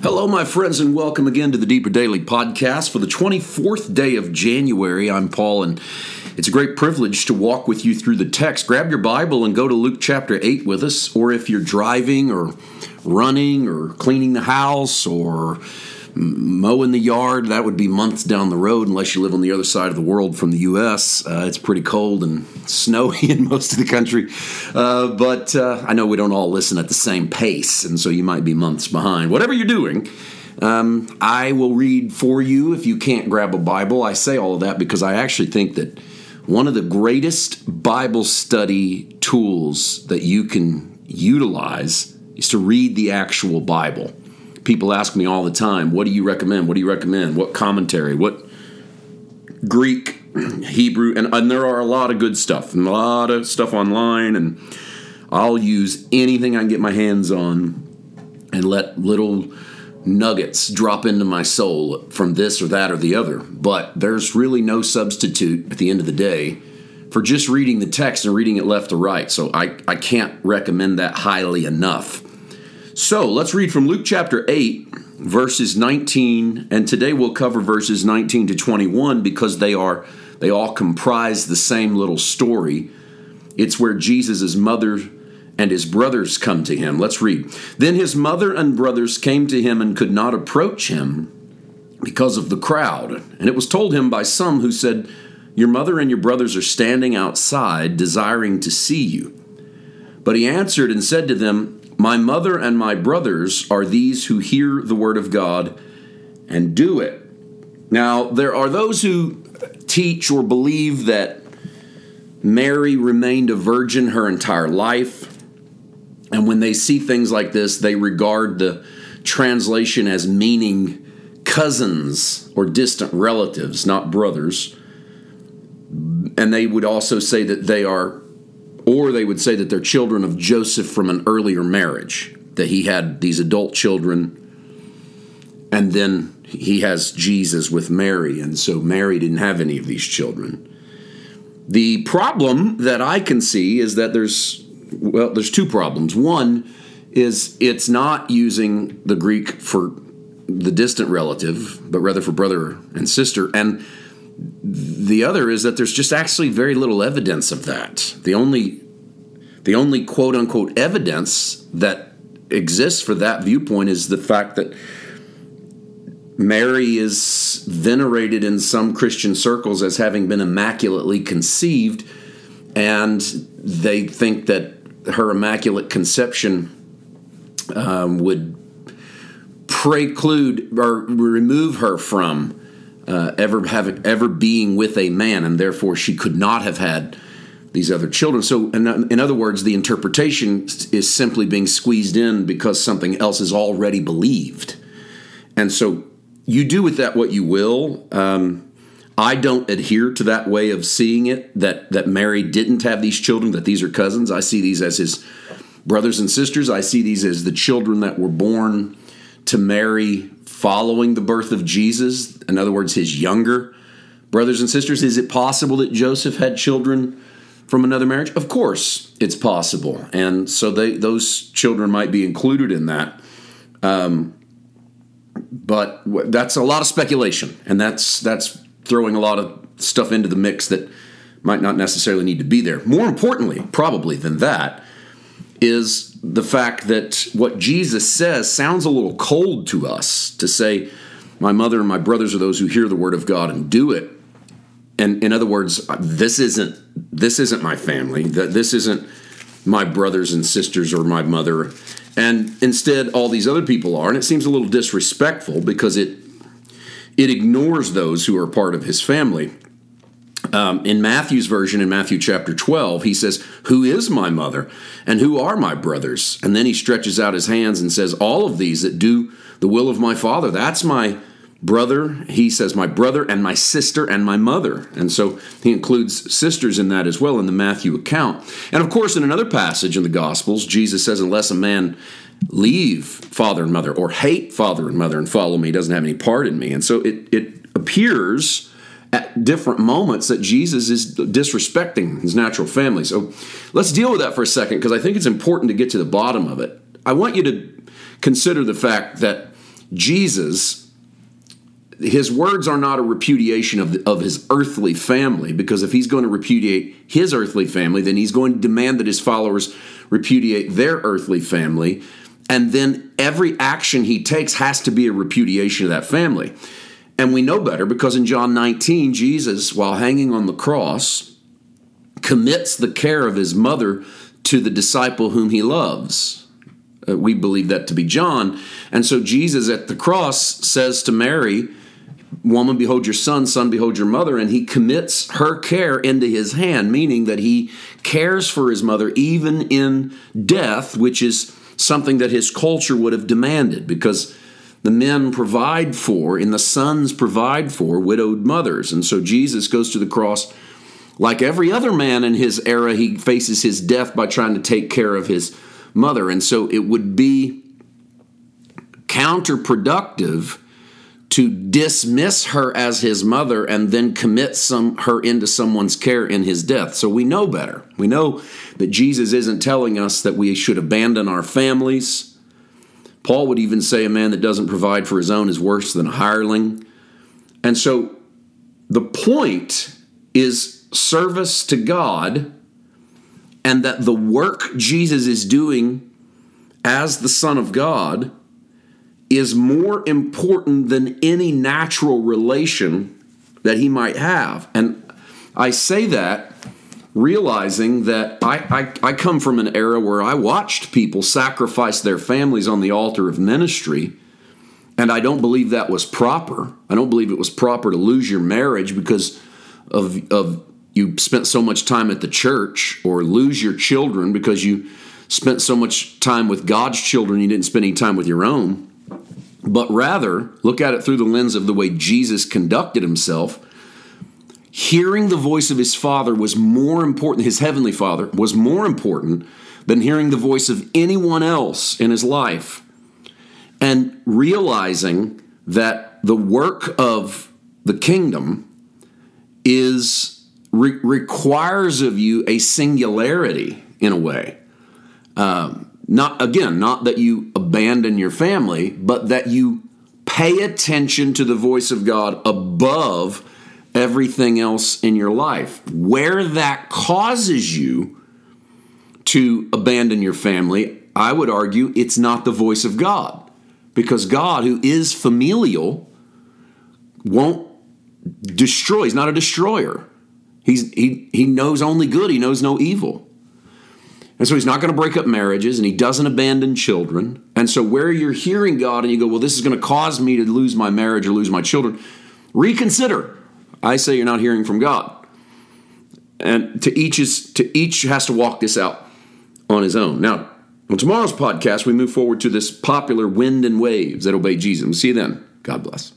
Hello, my friends, and welcome again to the Deeper Daily Podcast for the 24th day of January. I'm Paul, and it's a great privilege to walk with you through the text. Grab your Bible and go to Luke chapter 8 with us, or if you're driving or running or cleaning the house or mowing the yard. That would be months down the road, unless you live on the other side of the world from the U.S. Uh, it's pretty cold and snowy in most of the country. Uh, but uh, I know we don't all listen at the same pace, and so you might be months behind. Whatever you're doing, um, I will read for you if you can't grab a Bible. I say all of that because I actually think that one of the greatest Bible study tools that you can utilize is to read the actual Bible people ask me all the time, what do you recommend? What do you recommend? What commentary? What Greek, Hebrew, and, and there are a lot of good stuff, and a lot of stuff online, and I'll use anything I can get my hands on and let little nuggets drop into my soul from this or that or the other. But there's really no substitute at the end of the day for just reading the text and reading it left to right. So I, I can't recommend that highly enough. So let's read from Luke chapter 8, verses 19, and today we'll cover verses 19 to 21 because they are they all comprise the same little story. It's where Jesus' mother and his brothers come to him. Let's read. Then his mother and brothers came to him and could not approach him because of the crowd. And it was told him by some who said, Your mother and your brothers are standing outside, desiring to see you. But he answered and said to them, my mother and my brothers are these who hear the word of God and do it. Now, there are those who teach or believe that Mary remained a virgin her entire life. And when they see things like this, they regard the translation as meaning cousins or distant relatives, not brothers. And they would also say that they are or they would say that they're children of Joseph from an earlier marriage, that he had these adult children, and then he has Jesus with Mary, and so Mary didn't have any of these children. The problem that I can see is that there's well, there's two problems. One is it's not using the Greek for the distant relative, but rather for brother and sister. And the other is that there's just actually very little evidence of that. The only the only quote unquote evidence that exists for that viewpoint is the fact that Mary is venerated in some Christian circles as having been immaculately conceived, and they think that her immaculate conception um, would preclude or remove her from uh, ever having ever being with a man, and therefore she could not have had these other children. So, in, in other words, the interpretation is simply being squeezed in because something else is already believed, and so you do with that what you will. Um, I don't adhere to that way of seeing it. That that Mary didn't have these children. That these are cousins. I see these as his brothers and sisters. I see these as the children that were born to Mary following the birth of Jesus, in other words, his younger brothers and sisters? Is it possible that Joseph had children from another marriage? Of course, it's possible, and so they those children might be included in that. Um, but that's a lot of speculation, and that's that's throwing a lot of stuff into the mix that might not necessarily need to be there. More importantly, probably than that, is the fact that what Jesus says sounds a little cold to us to say, My mother and my brothers are those who hear the word of God and do it. And in other words, this isn't this isn't my family. That this isn't my brothers and sisters or my mother. And instead all these other people are, and it seems a little disrespectful because it it ignores those who are part of his family. Um, in Matthew's version, in Matthew chapter 12, he says, Who is my mother and who are my brothers? And then he stretches out his hands and says, All of these that do the will of my Father, that's my brother. He says, My brother and my sister and my mother. And so he includes sisters in that as well in the Matthew account. And of course, in another passage in the Gospels, Jesus says, Unless a man leave father and mother or hate father and mother and follow me, he doesn't have any part in me. And so it, it appears at different moments that Jesus is disrespecting his natural family. So let's deal with that for a second because I think it's important to get to the bottom of it. I want you to consider the fact that Jesus, his words are not a repudiation of, the, of his earthly family, because if he's going to repudiate his earthly family, then he's going to demand that his followers repudiate their earthly family. And then every action he takes has to be a repudiation of that family. And we know better because in John 19, Jesus, while hanging on the cross, commits the care of his mother to the disciple whom he loves. Uh, we believe that to be John. And so Jesus at the cross says to Mary, Woman, behold your son, son, behold your mother. And he commits her care into his hand, meaning that he cares for his mother even in death, which is something that his culture would have demanded because the men provide for and the sons provide for widowed mothers. And so Jesus goes to the cross like every other man in his era, he faces his death by trying to take care of his mother. And so it would be counterproductive to dismiss her as his mother and then commit some her into someone's care in his death. So we know better. We know that Jesus isn't telling us that we should abandon our families. Paul would even say a man that doesn't provide for his own is worse than a hireling. And so the point is service to God and that the work Jesus is doing as the Son of God is more important than any natural relation that he might have. And I say that realizing that I, I, I, come from an era where I watched people sacrifice their families on the altar of ministry, and I don't believe that was proper. I don't believe it was proper to lose your marriage because of, of you spent so much time at the church or lose your children because you spent so much time with God's children you didn't spend any time with your own, but rather look at it through the lens of the way Jesus conducted himself. Hearing the voice of his Father was more important, his heavenly Father was more important than hearing the voice of anyone else in his life. And realizing that the work of the kingdom is re- requires of you a singularity in a way. Um, not again, not that you abandon your family, but that you pay attention to the voice of God above everything else in your life. Where that causes you to abandon your family, I would argue it's not the voice of God. Because God, who is familial, won't destroy. He's not a destroyer. He's, he, he knows only good, he knows no evil. And so he's not going to break up marriages and he doesn't abandon children. And so, where you're hearing God and you go, well, this is going to cause me to lose my marriage or lose my children, reconsider. I say you're not hearing from God. And to each is to each has to walk this out on his own. Now, on tomorrow's podcast, we move forward to this popular wind and waves that obey Jesus. We'll see you then. God bless.